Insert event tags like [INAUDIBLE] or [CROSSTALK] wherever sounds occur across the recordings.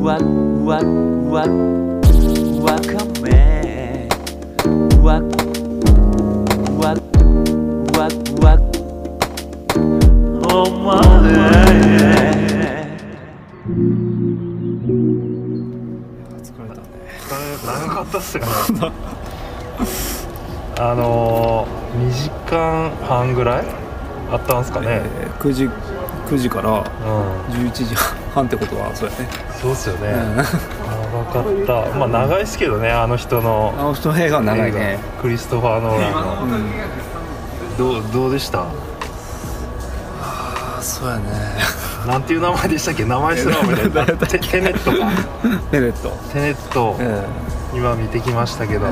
わわわわかめわわわわお前疲れたね長かったっすよねあのー、2時間半ぐらいあったんすかね、えー9時9時から11時半ってことはそうやね、そうっすよね、うん。長かった。まあ長いっすけどねあの人の。あの人の映画は長いね。クリストファー・ノーランの。うん。どうどうでした？あそうやね。なんていう名前でしたっけ？名前すら覚えてない。テテネットか。ペレット。テネット。え今見てきましたけど、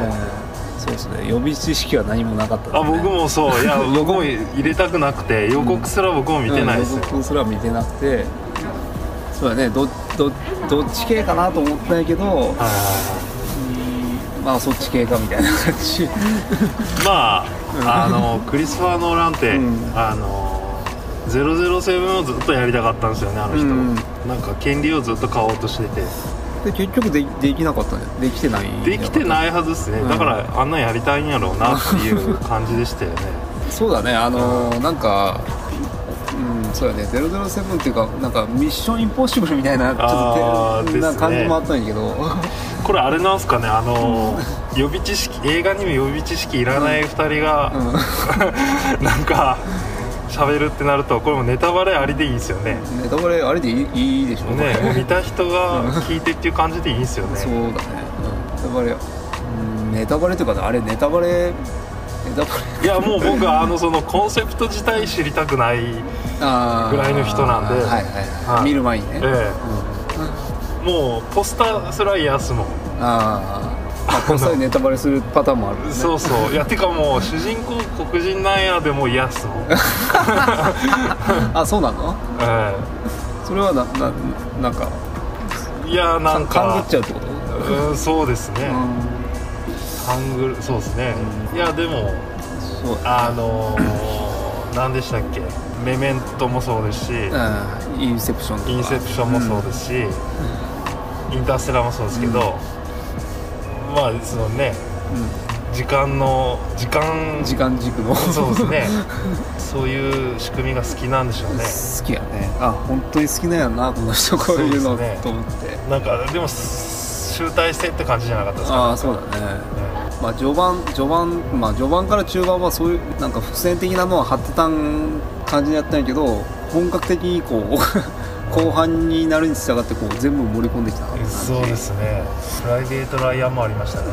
そうですね。予備知識は何もなかったね。あ僕もそう。いや僕も入れたくなくて予告すら僕も見てないですよ。うん、予告すら見てなくてそうやね。どどどっち系かなと思ったんやけど。まあそっち系かみたいな感じ。[LAUGHS] まああのクリスファー・ノーランって、うん。あの007をずっとやりたかったんですよねあの人、うんなんか権利をずっと買おうとしてて。で結局でできなかったねできてないできていないはずですね、うん。だからあんなんやりたいんやろうなっていう感じでしたよね。そうだね。あのーなんかうんそうやね007っていうかなんかミッションインポッシブルみたいなちょっとてな感じもあったんやけど。これあれなんすかね？あの予備知識映画にも予備知識いらない2人が、う [LAUGHS] なんか喋るってなるとこれもネタバレありでいいですよね。んネタバレあれでいいいいでしょう。見た人が聞いてっていう感じでいいですよね。そうだね、うん、ネタバレうんネタバレっていうかあれネタバレいやもう僕はあのそのコンセプト自体知りたくないぐらいの人なんで。はいはい、はい。見る前にね、ええ。もうポスターすら嫌っすもんあー。あポスターでネタバレするパターンもある、ね、そうそう。いやてかもう主人公黒人なんやでも嫌っすもん、え [LAUGHS] あそうなの？それはなななんかえいやなんか。勘ぐっちゃうってこと？うんそうですね。うハングルそうですね。いやでもんそう。あのー、何でしたっけ？メメントもそうですし、うんインセプションとか。インセプションもそうですし、インターステラーもそうですけど、まあそのね時間の時間うん時間軸の。そうですね。[LAUGHS] そういう仕組みが好きなんでしょうね。好きやね。あ本当に好きなんやなこの人こういうのそうねと思って。なんかでも集大成って感じじゃなかったですか？ああそうだねまあ序盤序盤まあ序盤から中盤はそういうなんか伏線的なのは張ってたん感じやったんやけど本格的にこう [LAUGHS] 後半になるに従ってこう全部盛り込んできた感じ。そうですね。プライベートライアンもありましたね。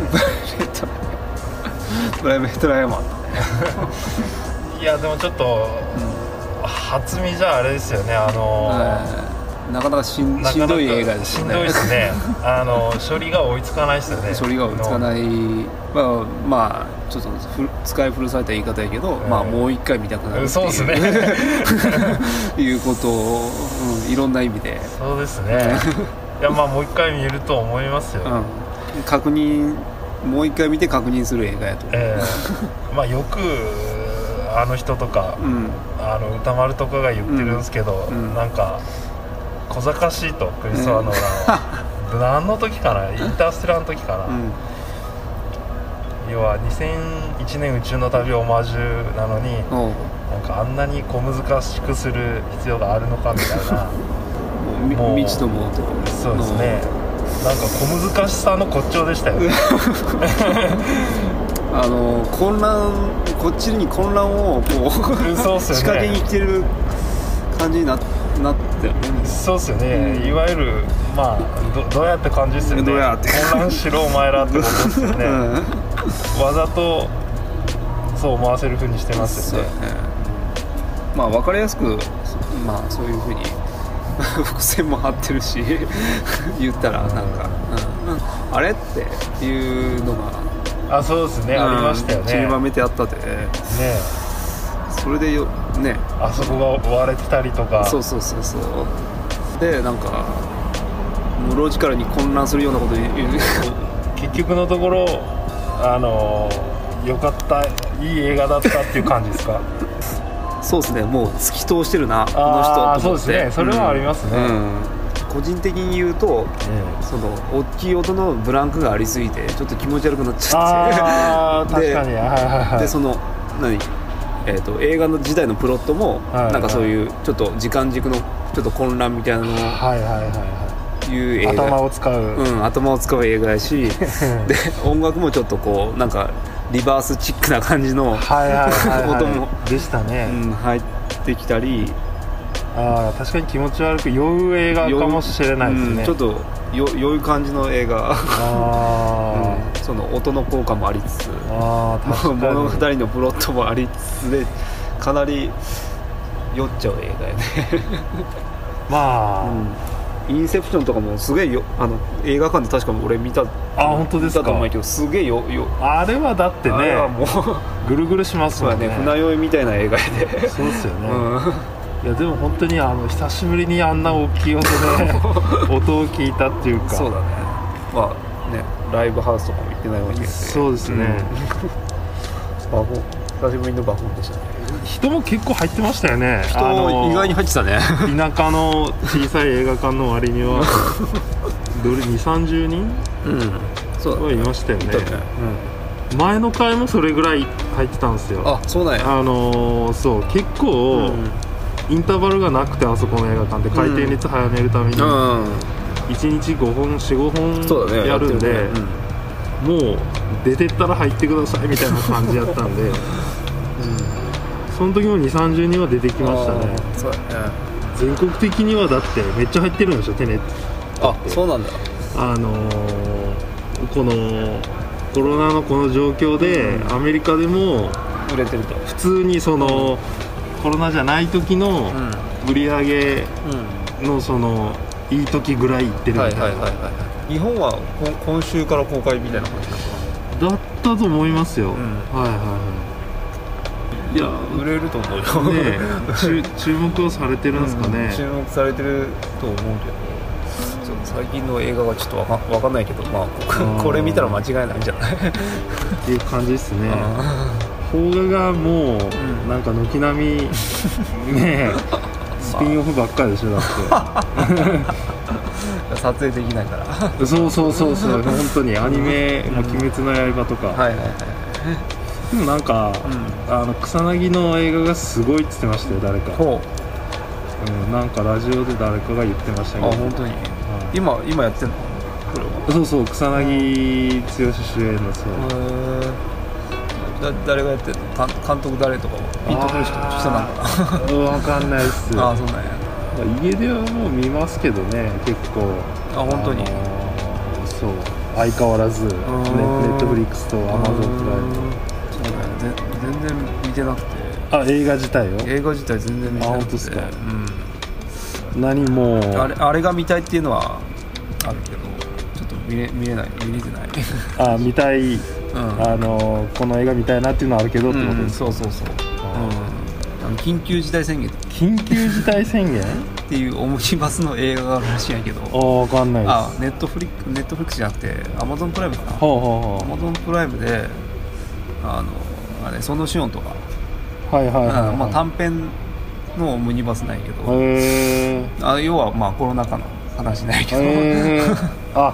プライベートライアンもあった。ね [LAUGHS] いやでもちょっと、初見じゃあれですよね。あのえーなかなかしんなかなかしんどい映画ですよね。しんどいですね。あの処理が追いつかないですよね。処理が追いつかない。まあまあちょっとふ使い古された言い方やけど、ええ。まあもう一回見たくなるっていう。そうですね。[LAUGHS] いうことを、うん、いろんな意味で、そうですね。いやまあもう一回見ると思いますよ、うん、確認もう一回見て確認する映画やと、ええ。まあよくあの人とか、うん。あの歌丸とかが言ってるんですけど、うん。うん。なんか小賢しいとクリストファー・ノーラ何の時かなインターステラーの時かな、うん。要は2001年宇宙の旅オマージュなのになんかあんなに小難しくする必要があるのかみたいな。[LAUGHS] もう未知のもそうですね。なんか小難しさの骨頂でしたよ。ね [LAUGHS] あの混乱こっちに混乱をこうそうっすよね。[LAUGHS] 仕掛けに来てる感じにななったよねそうっすよね、いわゆるまあどどうやって感じですよね。どうやって？混乱しろお前らってことですよね、うん。わざとそう思わせるふうにしてますよね。ね。まあ分かりやすくまあそういうふうに [LAUGHS] 伏線も張ってるし [LAUGHS] 言ったらなんか、うん。あれっていうのが、あそうですね、ありましたよね。散りばめてあったで。ねそれでよね。あそこが割れてたりとか。そうそうそうそう。でなんかもうロジカルに混乱するようなこと言う。結局のところあのよかったいい映画だったっていう感じですか？[LAUGHS] そうですね。もう突き通してるなこの人あーと思って。そうですね。それはありますね。うん。個人的に言うとえその大きい音のブランクがありすぎてちょっと気持ち悪くなっえちゃって。ああ [LAUGHS] 確でかに。はいはいはい。でその何？えー、と映画の時代のプロットも、はい。なんかそういうちょっと時間軸のちょっと混乱みたいなのをはいはいはいはい。う映画。い頭を使う、うん、頭を使う映画やし [LAUGHS] で音楽もちょっとこうなんかリバースチックな感じの、はいはいはい、音もはい、でしたね、うん、入ってきたり。ああ確かに気持ち悪く酔う映画かもしれないですね、うんちょっとよ良い感じの映画、あ [LAUGHS] うんその音の効果もありつつ物語のプロットもありつつでかなり酔っちゃう映画やね、[LAUGHS] まあ、インセプションとかもすげえよあの映画館で確か俺見たあ本当ですか？見たと思うけどすげえよよあれはだってあれはねもうぐるぐるしますもんね。ね船酔いみたいな映画やで、そうですよね、うん。いやでも本当にあの久しぶりにあんな大きい音で [LAUGHS] 音を聞いたっていうか。そうだね。まあねライブハウスとかも行ってないわけでそうですね、バフォ久しぶりのバフォンでしたね。人も結構入ってましたよね。人あの意外に入ってたね。田舎の小さい映画館の割にはどれ2 3 0人？うん。そうはいましたよね。いたね。前の回もそれぐらい入ってたんですよ。あそうなんや。あのーそう結構、インターバルがなくてあそこの映画館で回転率早めるために。うん、1日5本45そうだね。本やるんでやってるね。もう出てったら入ってくださいみたいな感じやったんで。その時も2 3 0人は出てきましたね。あーそうだね。全国的にはだってめっちゃ入ってるんでしょテネあそうなんだ。あのーこのコロナのこの状況でアメリカでも売れてると。普通にそのコロナじゃない時のう売り上げんのそのいい時ぐらい行ってるみたいな、はいはいはいはい。日本はこ今週から公開みたいな感じなのか？だったと思いますよ、ん。はいはいはいい。やな売れると思うよ。ね注 [LAUGHS] 注目をされてるんですかね、うん。注目されてると思うけど最近の映画がちょっとわかわかんないけどまあこれ見たら間違いないんじゃない？っていう感じですね。あ邦画がもう、ん。なんか軒並みね [LAUGHS] スピンオフばっかりでしょだって。ー [LAUGHS] 撮影できないから。そうそうそうそう。[LAUGHS] 本当にアニメ「まあ鬼滅の刃」とか、はいはいはい。でもなんか、あの草薙の映画がすごいって言ってましたよ誰か、ほう。ん、なんかラジオで誰かが言ってましたけど。うあ本当に。はい。今今やってんの？これは。そうそう草薙剛主演のそう。だ誰がやってんの？監監督誰とかもピンとくる人人なんかなわかんないっす。ああそうなんや。まあ家ではもう見ますけどね結構。あ本当に？あのーそう。相変わらずネネットフリックスと。アマゾンプライムそうだよね。全然見てなくて。あ映画自体を？映画自体全然見てなくて。あ本当っすか。うん。何も。あれあれが見たいっていうのはあるけどちょっと見れ見れない。見れてない。あ見たい、うん。あのーこの映画見たいなっていうのはあるけどってことうんですか、そうそうそう、うん、あの緊急事態宣言。っ緊急事態宣言？ていうオムニバスの映画があるらしいんやけど。ああわかんないです。あネットフリックネットフリックスじゃなくてアマゾンプライムかな。アマゾンプライムであのあれそのシオンとか、うはいはいはい、まあ、短編のオムニバスなんやけど、へえあ要はまあコロナ禍の話なんやけど、[LAUGHS] あ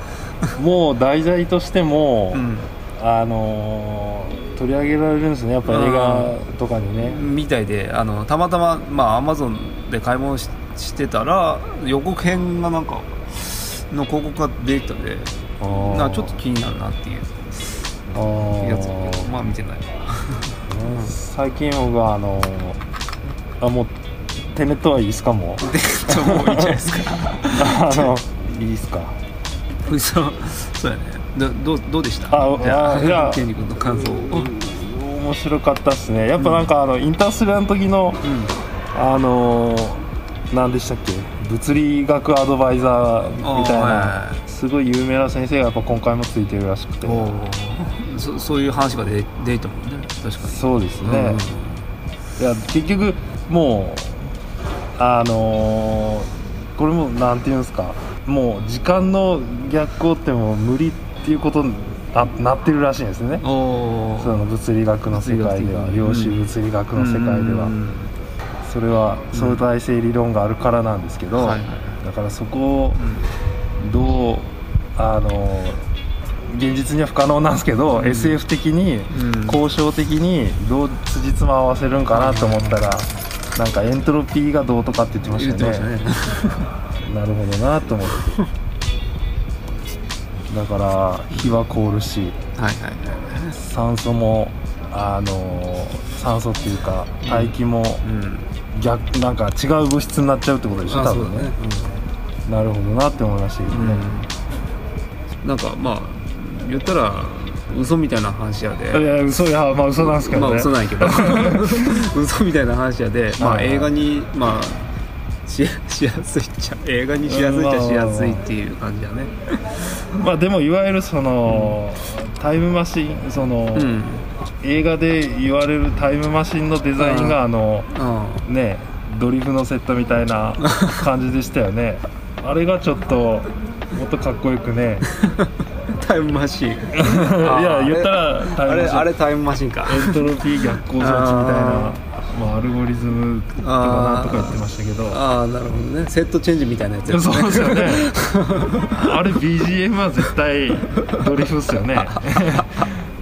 もう題材としても、うん、あのー取り上げられるんですねやっぱ映画とかにね、みたいであのたまたままあアマゾンで買い物ししてたら予告編がなんかの広告が出てきたんでなちょっと気になるなっていう。やつだけどまあ見てない。[LAUGHS] 最近僕はあのーあもうテネットはいいですかもう？でちょもういいんじゃないですか。[LAUGHS] あのいいですか。[LAUGHS] そうそうやねどどうどうでした？あや君の感想。を面白かったっすね。やっぱなんかあの、インターステラーの時のあのー何でしたっけ？物理学アドバイザーみたいなはすごい有名な先生がやっぱ今回もついてるらしくて。そそういう話が出出たもんね。確かに。そうですね、いや結局もうあのーこれもなんていうんですか。もう時間の逆行ってもう無理っていうことにななってるらしいんですね。その物理学の世界では量子物理学の世界では。うん。それは相対性理論があるからなんですけど、はいはいだからそこをどうあの現実には不可能なんですけど、SF 的に、うん。交渉的にどう辻褄合わせるんかなと思ったら、なんかエントロピーがどうとかって言ってましたね。たね。[LAUGHS] なるほどなと思ってだから火は凍るしはいはいはい。酸素もあの酸素っていうか大気もうん。逆なんか違う物質になっちゃうってことでしょ多分ね。なるほどなって思いましたけどね、なんかまあ言ったら嘘みたいな話やで。いや嘘いやまあ嘘なんですけどね、まあ嘘ないけど。[LAUGHS] [LAUGHS] 嘘みたいな話やで、まあ、映画にまあし [LAUGHS] しやすいっちゃ映画にしやすいっちゃしやすいっていう感じだね。[LAUGHS] まあでもいわゆるその、タイムマシンその、うん。映画で言われるタイムマシンのデザインがあのあねドリフのセットみたいな [LAUGHS] 感じでしたよね。あれがちょっともっとかっこよくね。タイムマシーン。いや言ったらタイムマシン。あれあれタイムマシンか。エントロピー逆行装置みたいな。あまあ、アルゴリズムとかなんとか言ってましたけど。ああなるほどね。セットチェンジみたいなやつやそうですよね。あれ BGM は絶対ドリフっすよね。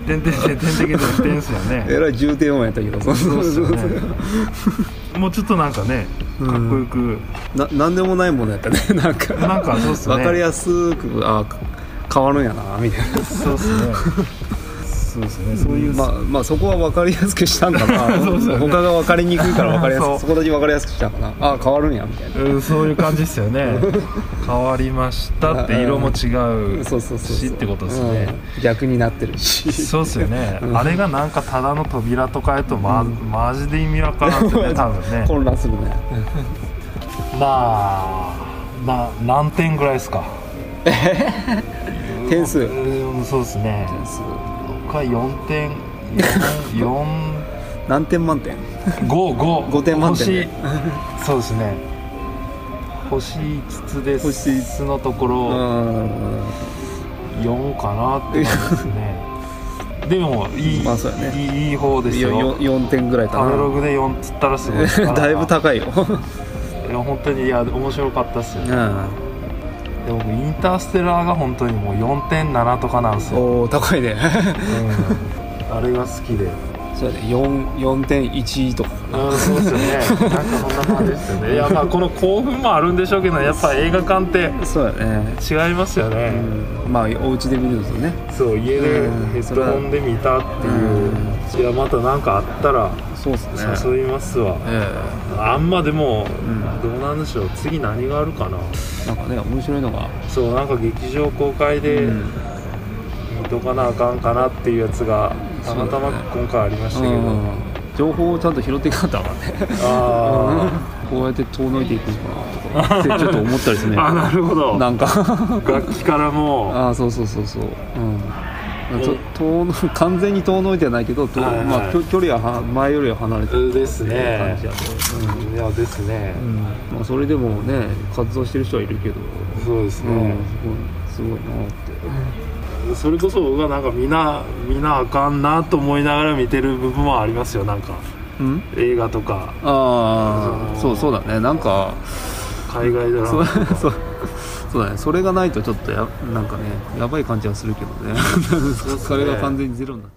てんてんてんてんてんてんてんっすよね。えらい重低音やったけど。そうそうっすよね。もうちょっとなんかねかっこよく、ななんでもないものやったね。なんか。なんかそうっすね。わかりやすくあ変わるんやなみたいな。そうっすねそうですね。そういう、まあまあそこは分かりやすくしたんかな。[LAUGHS] そうですよね他が分かりにくいから分かりやすそう。くそこだけ分かりやすくしたんかな。あ変わるんやみたいな。うんそういう感じですよね。[LAUGHS] 変わりましたって色も違うそうそうそうそう。しってことですね、うん。逆になってるし。そうっすよね、うん。あれがなんかただの扉とかやとま、マジで意味わからんっすよね [LAUGHS] 多分ね。混乱するね。まあな何点ぐらいですか？点数。うんそうですね。僕は4点。4何点満点？五五。5点満点そうですね。星5つで星5つ。のとこうろ。ん4かなって感じですね。[LAUGHS] でもいい、まあね。いい方ですよ。よ4点ぐらいか食べロなグで4つったらすごい [LAUGHS] だいぶ高いよ。いや本当にいや面白かったっすよ、うで僕インターステラーが本当にもう4.7とかなんですんよ、おお高いね。うん、あれが好きで。そうやね。4 4.1とかうんそうですよね。なんかそんな感じですよね。いやまあこの興奮もあるんでしょうけどやっぱ映画館ってそうやね。違いますよね、うん。まあお家で見るとね。そう家でうん。ヘッドホンで見たっていう、いやまた何かあったらそうっすね。誘いますわ、えあんまでも、んどうなんでしょう。次何があるかな。えなんかね面白いのが。そうなんか劇場公開でうん。見とかなあかんかなっていうやつがたまたま今回ありましたけど、うん。情報をちゃんと拾っていかなかったからね。あ [LAUGHS] こうやって遠のいていくのかなとかってちょっと思ったりするね。ーあなるほど。なんか。楽器からも。ああそうそうそうそう。うん。と遠の [LAUGHS] 完全に遠のいてはないけど、とはいはい。まあ、距距離はは前よりは離れてる。ですね。感じやと、いやですね、うん。まあ、それでもね活動してる人はいるけど、そうですね、うん、すごいすごいなって、それこそ僕はなんかみんなみんなあかんなと思いながら見てる部分もありますよ。なんかうん、映画とか。ああそうそうだね。なんか海外ドラマとか。そう [LAUGHS] そうだね。それがないとちょっとやなんかねやばい感じはするけどね。そ [LAUGHS] れが完全にゼロになっちゃう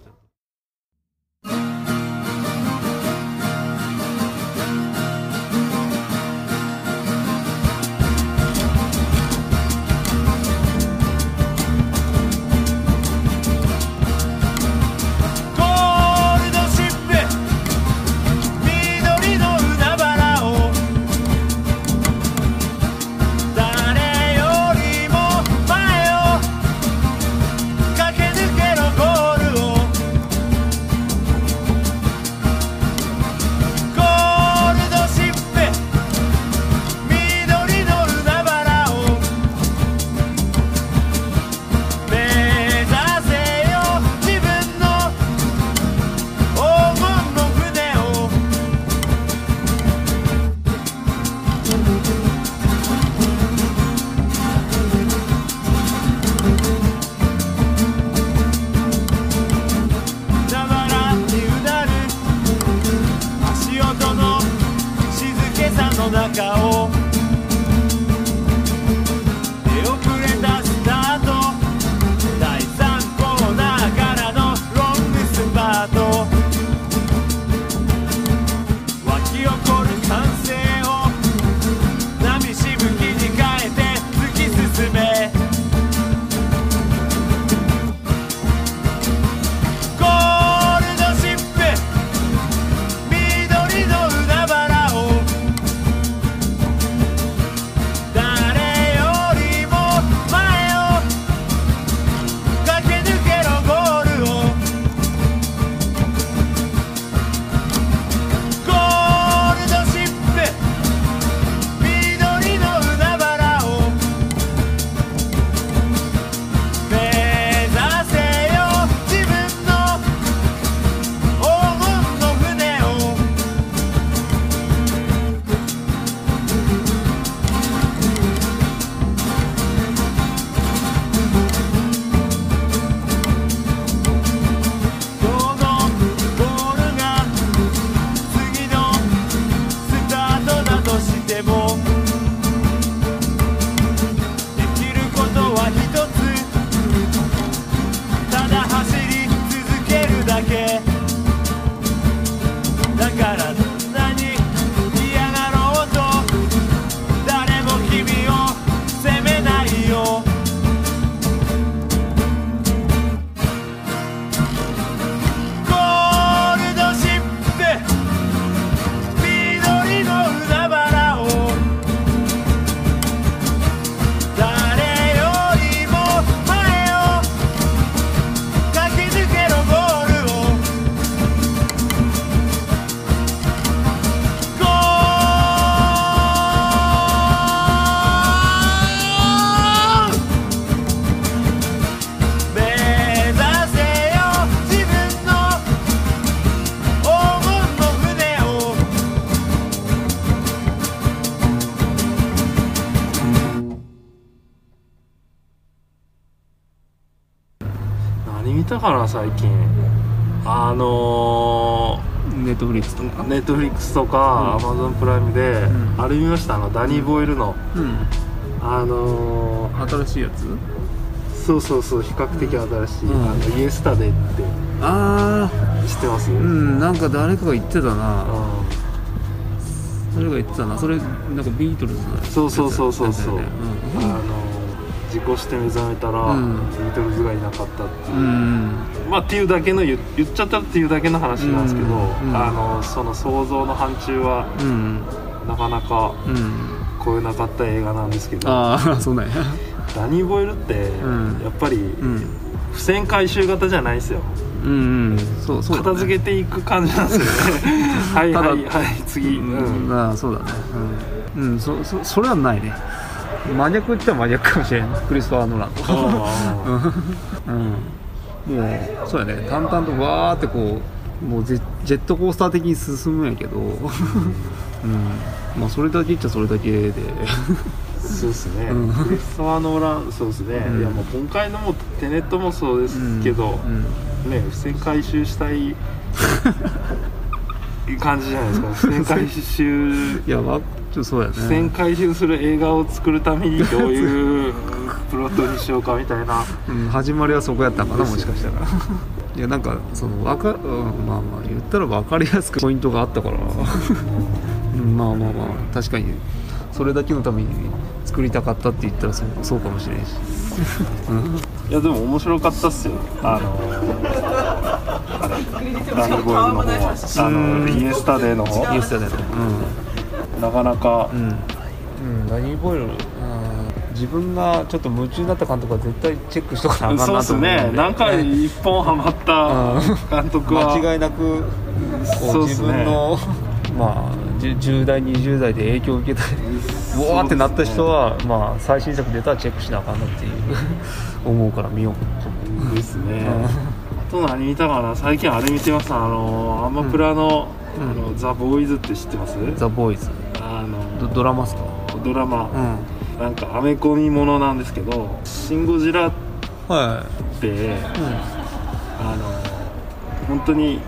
たかな最近。あのネットフリックスとか？ネットフリックスとかアマゾンプライムで、うん。あれ見ました？あのダニー・ボイルの。うん。あの新しいやつ？ーそうそうそう比較的新しい、うん。あのイエスタデイって。あ知ってます、あうんなんか誰かが言ってたな。う誰が言ってたな。それなんかビートルズのやつ。そうそうそうそうそう。だよね。ん。あの事故して目覚めたら、うん。ビートルズがいなかったっていう、うんうん。まあっていうだけの言言っちゃったっていうだけの話なんですけど、うんうんあのその想像の範疇はうんなかなかうん。超えなかった映画なんですけどああそうなんや。ダニー・ボイルって、ん。やっぱりうん。付箋回収型じゃないですよ。うんうん。そうそうだね。片付けていく感じなんですよね。[LAUGHS] はいはいはい次。ううん。ん、ああそうだね。うん、うん、そそそれはないね真逆っちゃ真逆かもしれないクリストファー・ノーランとあうん。もうそうやね。淡々とわーってこうもうジェットコースター的に進むんやけど、うん、まあそれだけっちゃそれだけで。ーそうですね、うん。クリストファー・ノーランそうですね、うん。いやもう今回のもテネットもそうですけど、うん。ね付箋回収したい [LAUGHS] 感じじゃないですか。[LAUGHS] 付箋回収。いやわちょっとそうやね。付箋回収する映画を作るためにどういうプロットにしようかみたいな。うん、始まりはそこやったんかなもしかしたら。[LAUGHS] いやなんかそのわか、うん、まあまあ言ったら分かりやすくポイントがあったから。[LAUGHS] うんまあまあまあ確かにそれだけのために作りたかったって言ったらそうそうかもしれんし、いやでも面白かったっすよ。あのランドボーイズの方はあのイエスタデーの方。イエスタデーのなかなか。うん、うん。うん、ダニー・ボイル、うん、自分がちょっと夢中になった監督は絶対チェックしとかなあかんなと思そうっすね。なん。か一本ハマった監督は。間違いなくこう自そうっすね。分のまあ10 10代20代で影響を受けたうわーってなった人は、まあ最新作出たらチェックしなあかんなっていう。[LAUGHS] 思うから見ようと思う。ですね。あと何見たかな。最近あれ見てます。あのアマプラの,、うん。あのザ・ボーイズって知ってます？ザ・ボーイズ。あドのドラマっすか？ドラマ、うん。なんかアメコミものなんですけど「シン・ゴジラ」っはてい、うん。あの本当に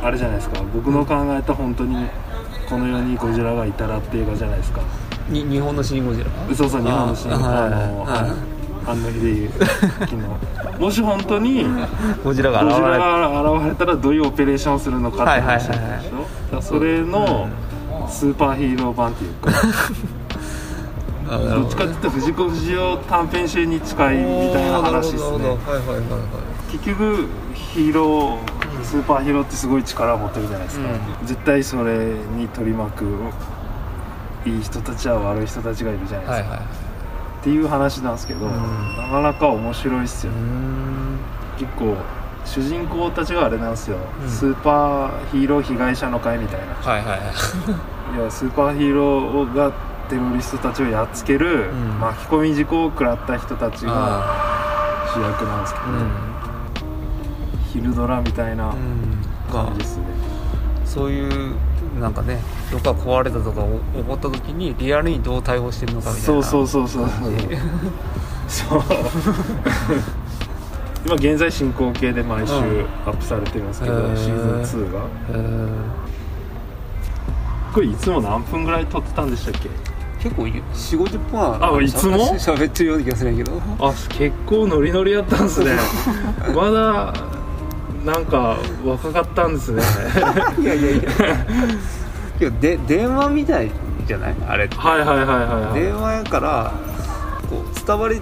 あのあれじゃないですか。僕の考えた本当にこの世にゴジラがいたらって映画じゃないですか。に日本のシン・ゴジラ？そうそう日本のシーンあはいあんな日でいう昨日もし本当に [LAUGHS] ゴジラが現れが現れたらどういうオペレーションをするのかって話なんでしょ、それのスーパーヒーロー版っていうか、ど。っちかっていうと藤子不二雄短編集に近いみたいな話ですね。結局ヒーロースーパーヒーローってすごい力を持ってるじゃないですか、う絶対それに取り巻くいい人たちは悪い人たちがいるじゃないですか、はいはいっていう話なんですけど、ん。なかなか面白いっすよ、うーん。結構主人公たちがあれなんですよ、うん。スーパーヒーロー被害者の会みたいな。はいはいはい。いやスーパーヒーローがテロリストたちをやっつける、うん。巻き込み事故を食らった人たちがあ主役なんですけど、ーうん。昼ドラみたいなうん。感じですね、そういうなんかねどっか壊れたとかお起こった時にリアルにどう対応してるのかみたいな。そうそうそうそうそう。[LAUGHS] 今現在進行形で毎週うんアップされてるんですけど、へー。シーズン2が。えー。これいつも何分ぐらい撮ってたんでしたっけ？結構4 5 0分はあいつも？しゃべってるような気がするんやけど。あ結構ノリノリやったんですね。[LAUGHS] まだなんか若かったんですね。[LAUGHS] いやいやいや。けどで電話みたいじゃない？あれって。はいはいはいはいはい。電話やからこう伝わり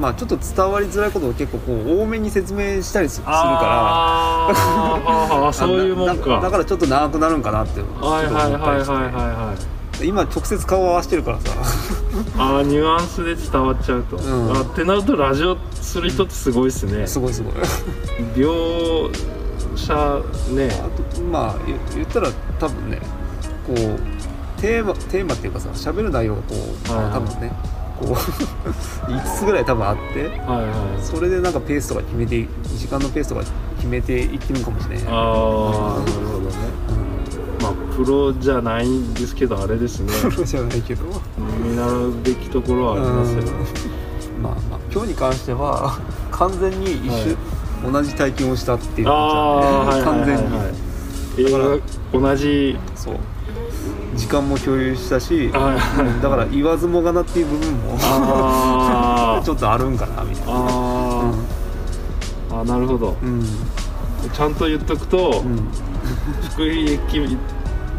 まあちょっと伝わりづらいことを結構こう多めに説明したりすするから。あーあーそういうもん [LAUGHS] だかだからちょっと長くなるんかなってはいはいはいはいはいはい今直接顔を合わせてるからさ。ああニュアンスで伝わっちゃうと、うん。あってなるとラジオする人ってすごいっすね。すごいすごい。描写ね。あとまあ言言ったら多分ねこうテーマテーマっていうかさ喋る内容がこう、はいはい。多分ねこう [LAUGHS] 5つぐらい多分あってはいはい。それでなんかペースとか決めて時間のペースとか決めていってるのかもしれないああなるほどねまあプロじゃないんですけどあれですね。[LAUGHS] プロじゃないけど。見習うべきところはありますよ。ねうん。まあまあ今日に関しては [LAUGHS] 完全に一緒、同じ体験をしたっていう感じだね完全に、映画同じ。そう。時間も共有したしあだから言わずもがなっていう部分も [LAUGHS] ちょっとあるんかなみたいな。あー、あなるほど。うん。ちゃんと言っとくと、うん福井駅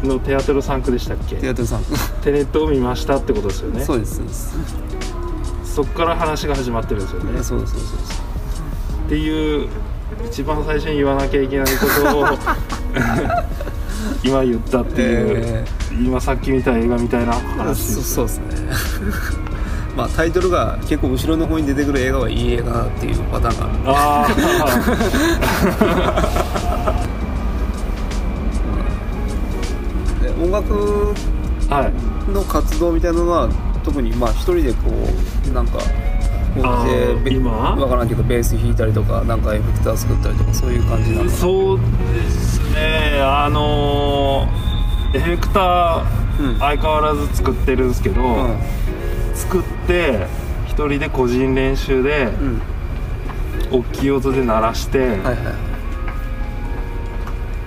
のテアトル3区でしたっけ？テアトルさんテネットを見ましたってことですよね。そうですそうです。そっから話が始まってるんですよね。そうですそうです。っていう一番最初に言わなきゃいけないことを今言ったっていう、え今さっき見た映画みたいなー話そそうですね。まあタイトルが結構後ろの方に出てくる映画はいい映画だっていうパターンがあるあで音楽の活動みたいなのは特にまあ一人でこうなんか今？わからんけどベース弾いたりとかなんかエフェクター作ったりとかそういう感じなのそうですね。あのーエフェクタうんー相変わらず作ってるんですけど、うん。作って一人で個人練習でうん。大きい音で鳴らして、はいはい。っ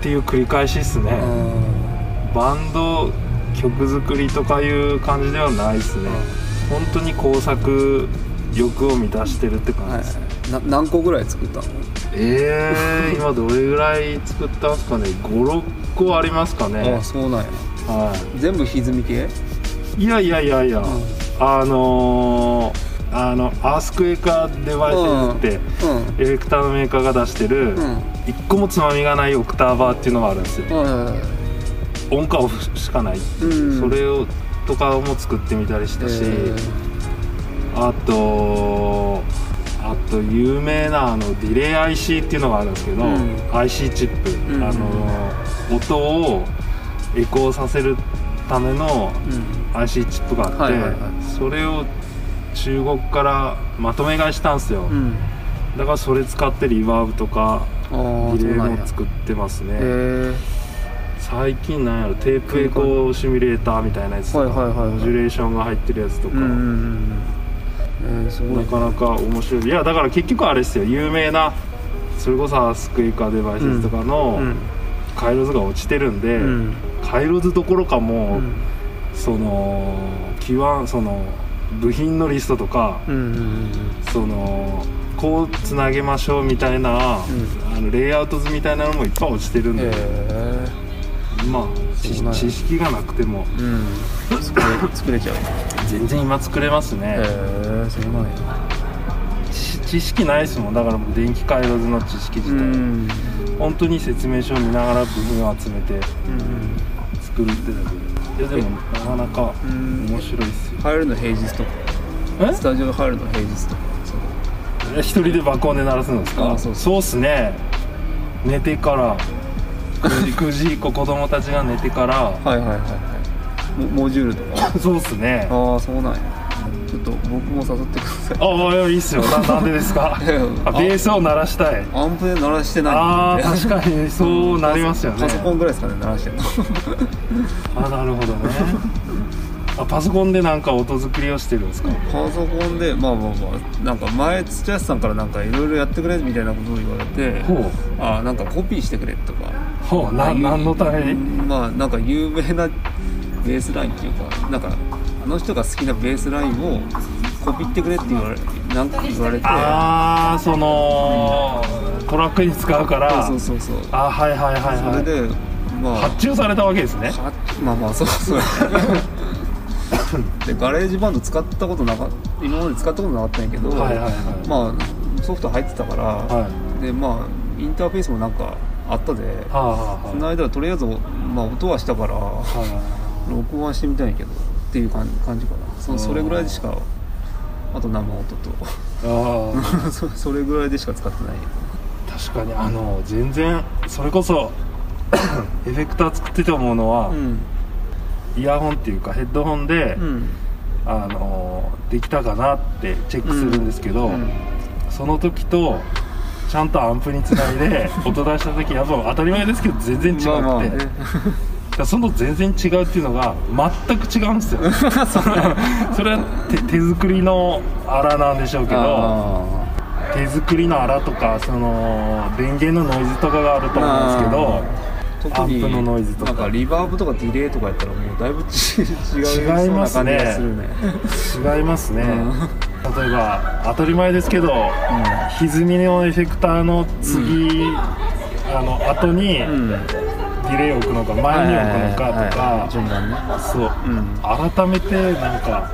ていう繰り返しっすね、あバンド曲作りとかいう感じではないですね。本当に工作欲を満たしてるって感じです、な何個ぐらい作ったの？えー、[LAUGHS] 今どれぐらい作ったんですかね？56個ありますかあね。あそうなんや。は全部歪み系？いいやいやいやいや、ん。あのーあのアースクエイカーデバイスって、うん。エフェクターのメーカーが出してる、うん。一個もつまみがないオクターバーっていうのがあるんですよ。はいはいはい音階オフしかない。う、うん。それをとかも作ってみたりしたし、えあとあと有名なあのディレイ IC っていうのがあるんですけど、うん。IC チップ、うん。あの音をエコーさせるための IC チップがあって、それを中国からまとめ買いしたんですよ、うん。だからそれ使ってリバーブとかディレイも作ってますね、最近なんやろテープエコーシミュレーターみたいなやつとか、はいはいモジュレーションが入ってるやつとか、うんうんうん。えー、ないかなか面白い。いやだから結局あれですよ。有名なそれこそスクイカーデバイスとかのうん。回路図が落ちてるんで、うん。回路図どころかもう、うん。その基盤その部品のリストとかうんうんうんそのこうつなげましょうみたいな、あのレイアウト図みたいなのもいっぱい落ちてるんで、えまあ知識がなくても。うん。作れ作れちゃう。[LAUGHS] 全然今作れますね、へえそうなんや。知知識ないですもん。だからもう電気回路図の知識自体、うん。本当に説明書を見ながら部品を集めてうん作るってだけで。いやでもなかなかうん。面白いっすよ。入るの平日とか。え？スタジオ入るの平日とか。一人で爆音で鳴らすんですか？あそうそうっすね。寝てから9時 ,9 時以降子供たちが寝てからはいはいはいはい。モモジュールとか？[LAUGHS] そうっすね。あああそうなんや。ちょっと僕も誘ってください。あいいっすよ。ななんでですか？[LAUGHS] あベースを鳴らしたい。アンプで鳴らしてないあー確かにそうなりますよね。パソコンぐらいですかね鳴らして。る [LAUGHS] のあなるほどね。あパソコンでなんか音作りをしてるんですか？パソコンでまあまあまあなんか前土屋さんからなんかいろいろやってくれみたいなことを言われてほあなんかコピーしてくれとか。うほうな何のために？まあなんか有名なベースラインっていうかなんかあの人が好きなベースラインをコピってくれって言われなんか言われて。ああそのトラックに使うから。そうそうそうあはいはいはいはい。それでまあ。発注されたわけですね。はまあまあそうそう。でガレージバンド使ったことなか今まで使ったことなかったんやけど、はいはいはい。まあソフト入ってたから、はでまあインターフェースもなんかあったで、はあはあはその間はとりあえず、まあ、音はしたからあは録音はしてみたいけどっていう感感じかな。そそれぐらいでしかあと生音ああとそそれぐらいでしか使ってない。確かにあの全然それこそ [COUGHS] エフェクター作ってて思うのは、うん。イヤホンっていうかヘッドホンで、うん。あのできたかなってチェックするんですけど、うん。その時とちゃんとアンプにつないで [LAUGHS] 音出した時やっぱ当たり前ですけど全然違くて、まあまあその全然違うっていうのが全く違うんですよ。[LAUGHS] それは手手作りのアラなんでしょうけどあ手作りのアラとかその電源のノイズとかがあると思うんですけどアンプのノイズとか。なんかリバーブとかディレイとかやったらもうだいぶち [LAUGHS] 違いますねそうな感じがするね。違いますね、うん例えば当たり前ですけど、歪みのエフェクターの次、あの後にうん。ディレイを置くのか前に置くのかとか順番ね。そう、うん改めてなんか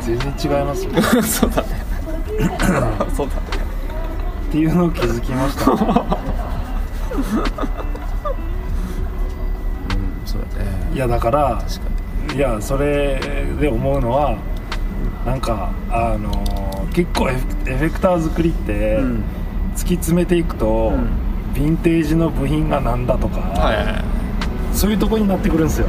全然違いますよっ [LAUGHS] そうだね。そうだね。ていうのを気づきました、ね、[LAUGHS] うんそうだね。いやだからいやそれで思うのはなんかあのー結構エフェクター作りって、うん。突き詰めていくと、ん。ヴィンテージの部品がなんだとか、にはいはいはい。そういうとこになってくるんですよ、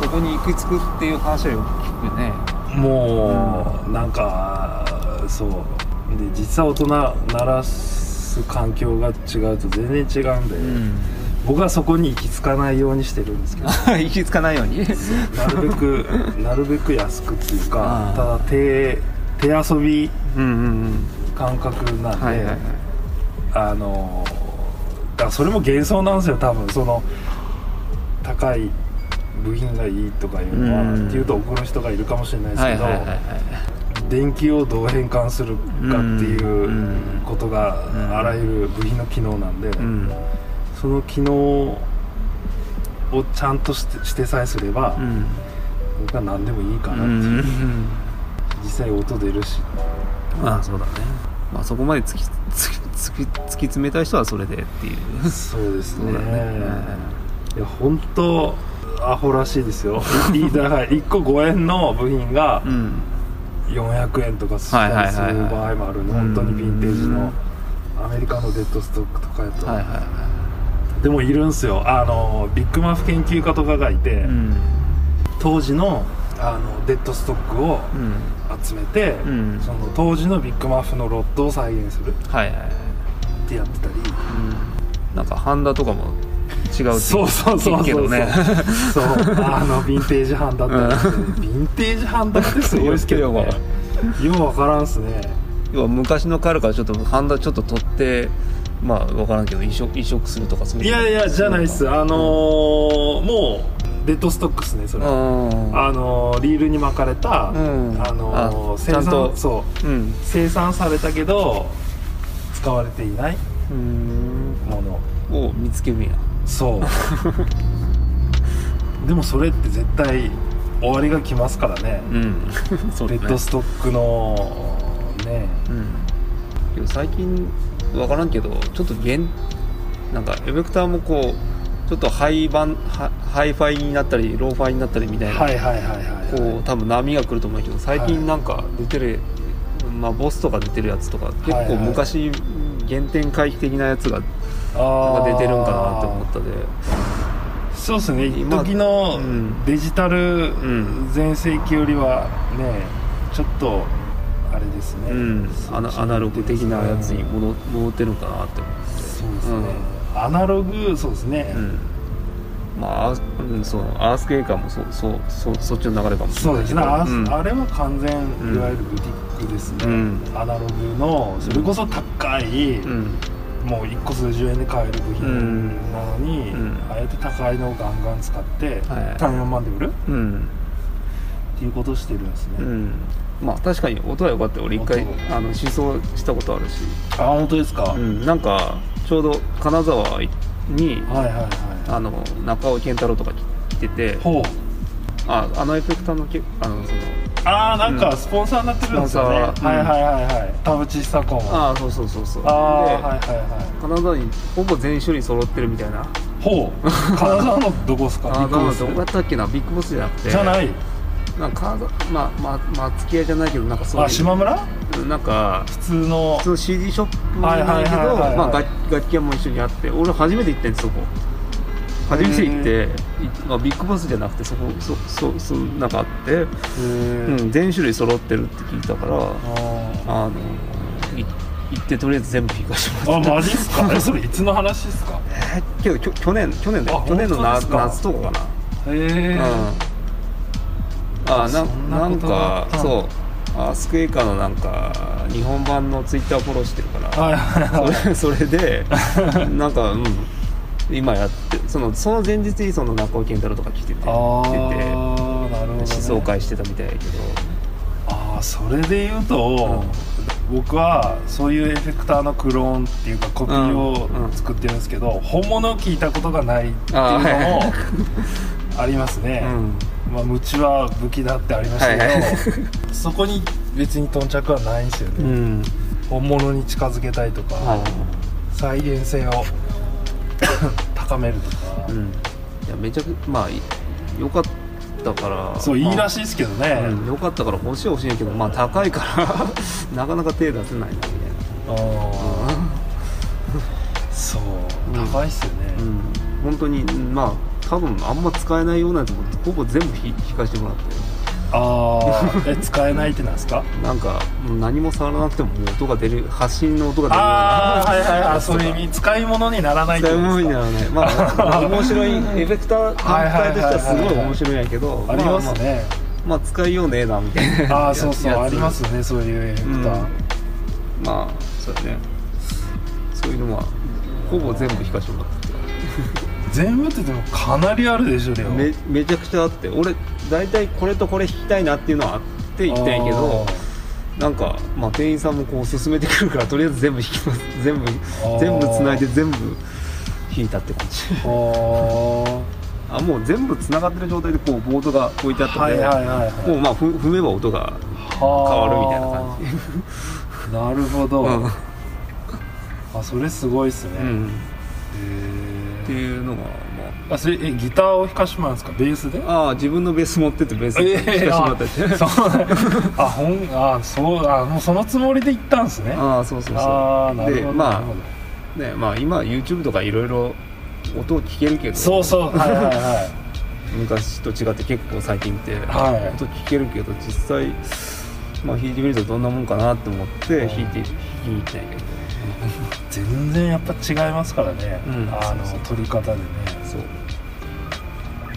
そこに行き着くっていう話はよく聞くね。もう、なんかそう。で実際大人鳴らす環境が違うと全然違うんで、うん僕はそこに行き着かないようにしてるんですけど。[LAUGHS] 行き着かないように。なるべくなるべく安くっていうかただ手手遊び感覚なんで、あのだからそれも幻想なんですよ多分。その高い部品がいいとかいうのは、うん。っていうと怒る人がいるかもしれないですけど、はいはいはいはい電気をどう変換するかっていううん。ことがうん。あらゆる部品の機能なんで、うんその機能をちゃんとしてしてさえすれば、うん。僕は何でもいいかなってういう、ん。実際音出るし。まあそうだね。まあそこまで突き突き突き詰めたい人はそれでっていう。そうですね。ね。いや本当アホらしいですよ。いだから1個5円の部品がうん。400円とかしたりする場合もあるんではい。はいはいはい本当にヴィンテージの。うん。アメリカのデッドストックとかやと、はいはいはでもいるんすよ。あのビッグマフ研究家とかがいて、いうん。当時のあのデッドストックをうん集めて、うん。その当時のビッグマフのロッドを再現するはいはいはい。ってやってたり。うん。なんかハンダとかも違うそうそうそうそうね。[LAUGHS] そう。あのヴィンテージハンダってヴィンテージハンダってすごいですけどね。[LAUGHS] ようわからんっすね。要は昔のカールからちょっとハンダちょっと取ってまあ分からんけど移植移植するとかそういういやいやじゃないっす。あのーもうデッドストックっすねそれ。うん。あのーリールに巻かれた、うん。あのーあ生産そう。うん。生産されたけど使われていないうん。もの。を見つけるんや。そう。[LAUGHS] でもそれって絶対終わりが来ますからね、うん。[LAUGHS] そうだね。デッドストックのね。うん。けど最近分からんけどちょっと現なんかエフェクターもこうちょっとハイバンハハイファイになったりローファイになったりみたいな、はいはいはいはいこう多分波が来ると思うけど最近なんか出てる、まあボスとか出てるやつとか結はいはい。構昔原点回帰的なやつが出てるんかなって思ったで。そうですね。一今時のうん。デジタルん。全盛期よりはねちょっとあれですね、うん。アナアナログ的なやつにうん戻戻ってるんかなって思って。そうですね、アナログそうですね、うん。まあアース,、うん、そう。アースケーカーもそうそうそうそっちの流れかもそうですね。あ,、うん。あれは完全んいわゆるブティックですね、うん。アナログのそれこそ高い、うん。もう1個数十円で買える部品なのに、うん。あえて高いのをガンガン使って、はい。単4万で売る？うんっていうことをしてるんですね、うん。まあ確かに音は良かったよ。俺一回音。あの試奏したことあるし、あ本当ですか、うん、なんかちょうど金沢にはいはいはい。あの中尾健太郎とか来ててほう。ああのエフェクターのけあのそのああなんかうん。スポンサーになってるんですよね、スポンサーはいはいはいはい。田淵久子も。あああそうそうそうそう。あーで、はいはいはい。金沢にほぼ全種類揃ってるみたいな。ほう。[LAUGHS] 金沢のどこですか？ビあッグボス。どこやったっけな？ビッグボスじゃなくて。じゃないなんか金沢まあまあまあ付き合いじゃないけどなんかそういうあ島村？なんか普通の。普通の CD ショップじゃないけどまあ楽楽器屋も一緒にあって俺初めて行ってんそこ。初めて行って、いまあ、ビッグボスじゃなくてそこそそそなんかあって、へうーん、全種類揃ってるって聞いたからああのい行ってとりあえず全部弾かしてもらった。ーあマジっすか？えそれいつの話っすか？えーけどきょ去年去年だよ。あ去年の夏とかかな。へえうんあなななんかそう。アスクエイカーのなんか日本版のツイッターフォローしてるから。それ [LAUGHS] それでなんかうん。今やってそのその前日にその中尾健太郎とか来ててああ来ててなるほど、ね、思想会してたみたいやけど。ああそれで言うと、僕はそういうエフェクターのクローンっていうかコピーをうんうん作ってるんですけど、本物を聞いたことがないっていうのもありますね、うんまあ、無知は武器だってありましたけど、はいはい。[LAUGHS] そこに別に頓着はないんですよね、うん。本物に近づけたいとか、はい。再現性を [COUGHS] 高めるとか、うん。いやめちゃくまあいよかったから。そういいらい、しいですけどね、うん、よかったから欲しい欲しいんやけどまあ高いから [LAUGHS] なかなか手出せないなみたいああそううん高いっすよね、なうん。本当にまあ多分あんま使えないようなやつもほぼ全部ひ弾かしてもらって。ああえ使えないってなんですか？なんか何も触らなくてももう音が出る発信の音が出るような。ああはいはいはい。そういう意味。使い物にならない使い物にならない。まあ面白いエフェクター単体としてはすごい面白いんやけどありますまあねまあ使いようねえなみたいな。ああそうそう。ありますねそういうエフェクター、うん。まあそうだね。そういうのはほぼ全部弾かしてもらって全部ってでもかなりあるでしょレオめめちゃくちゃあって。俺大体これとこれ弾きたいなっていうのはあって言ったんやけどなんか、まあ、店員さんもこう勧めてくるからとりあえず全部弾きます。全部ー。全部つないで全部弾いたって感じ。あ [LAUGHS] もう全部つながってる状態でこうボードが置いてあったので、はいはいもうまあふ踏めば音が変わるみたいな感じ。じなるほど、うん。あそれすごいっすね、うん、っへえていうのがまあそれえギターを弾かしてもらうんですか？ベースで？あああ自分のベース持ってってベース弾かせてもらったりそうあほんあそうあもうそのつもりで行ったんですね。ああそうそうそう。あーなるほどでまあねまあ今 YouTube とかいろいろ音聞けるけど。そうそう。はいはいはい。[LAUGHS] 昔と違って結構最近って、はい。音聞けるけど実際まあ弾いてみるとどんなもんかなって思って弾いて弾きに行ったんやけど全然やっぱ違いますからね、うん。あのそう取り方でね。そう。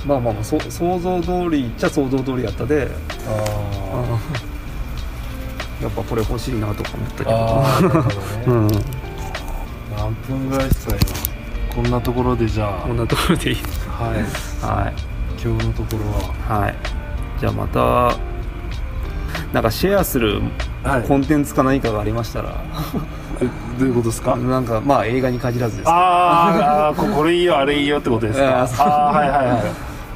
まあまあまあそ想像通りっちゃ想像通りやったで。あやっぱこれ欲しいなとか思ったけーあーなるほどね、どうん。何分ぐらいですか今こんなところでじゃあ。こんなところでいいはい。はい。今日のところは。はい。じゃあまたなんかシェアするはい。コンテンツか何かがありましたら、え [LAUGHS] どういうことですか？なんかまあ映画に限らずですあーあーこ [LAUGHS] これいいよあれいいよってことですか？ああーはいはいはい。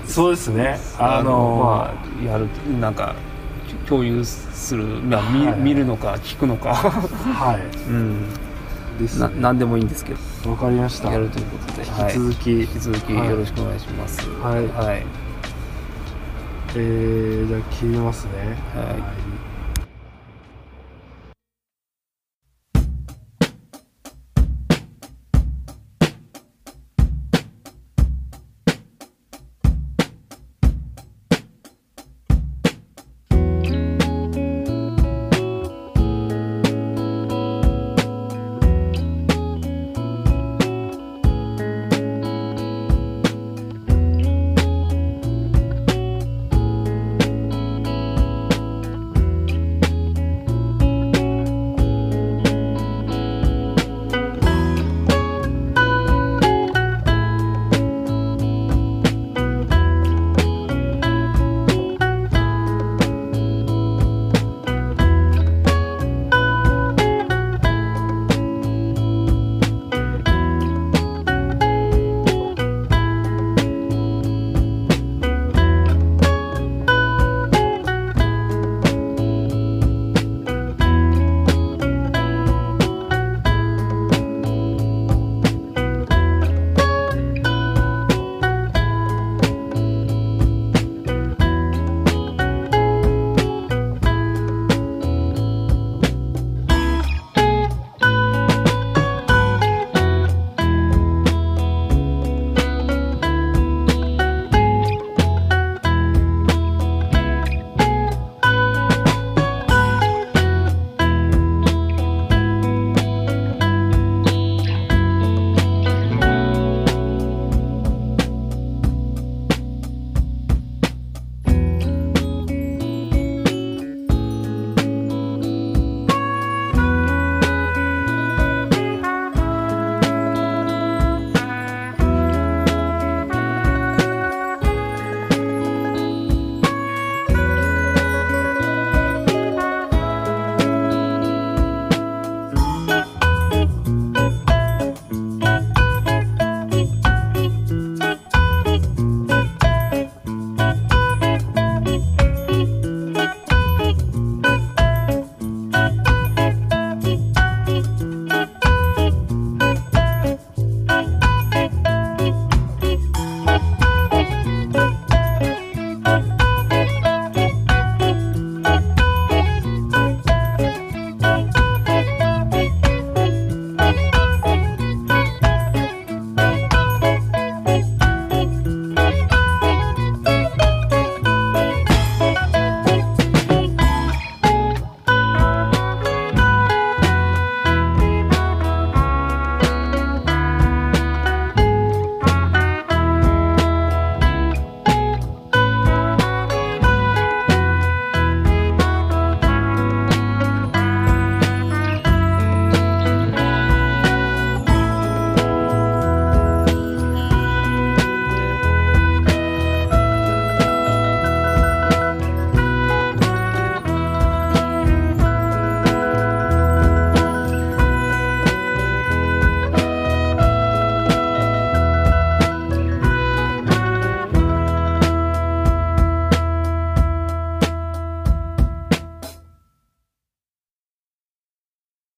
そうですね。あのまあやるなんか共有する、まあ見はい。見るのか聞くのか。はい。[LAUGHS] うん。ですね。な何でもいいんですけど。わかりました。やるということで。引き続き、引き続きよろしくお願いします。はい。はい、えー、じゃあ切りますね。はい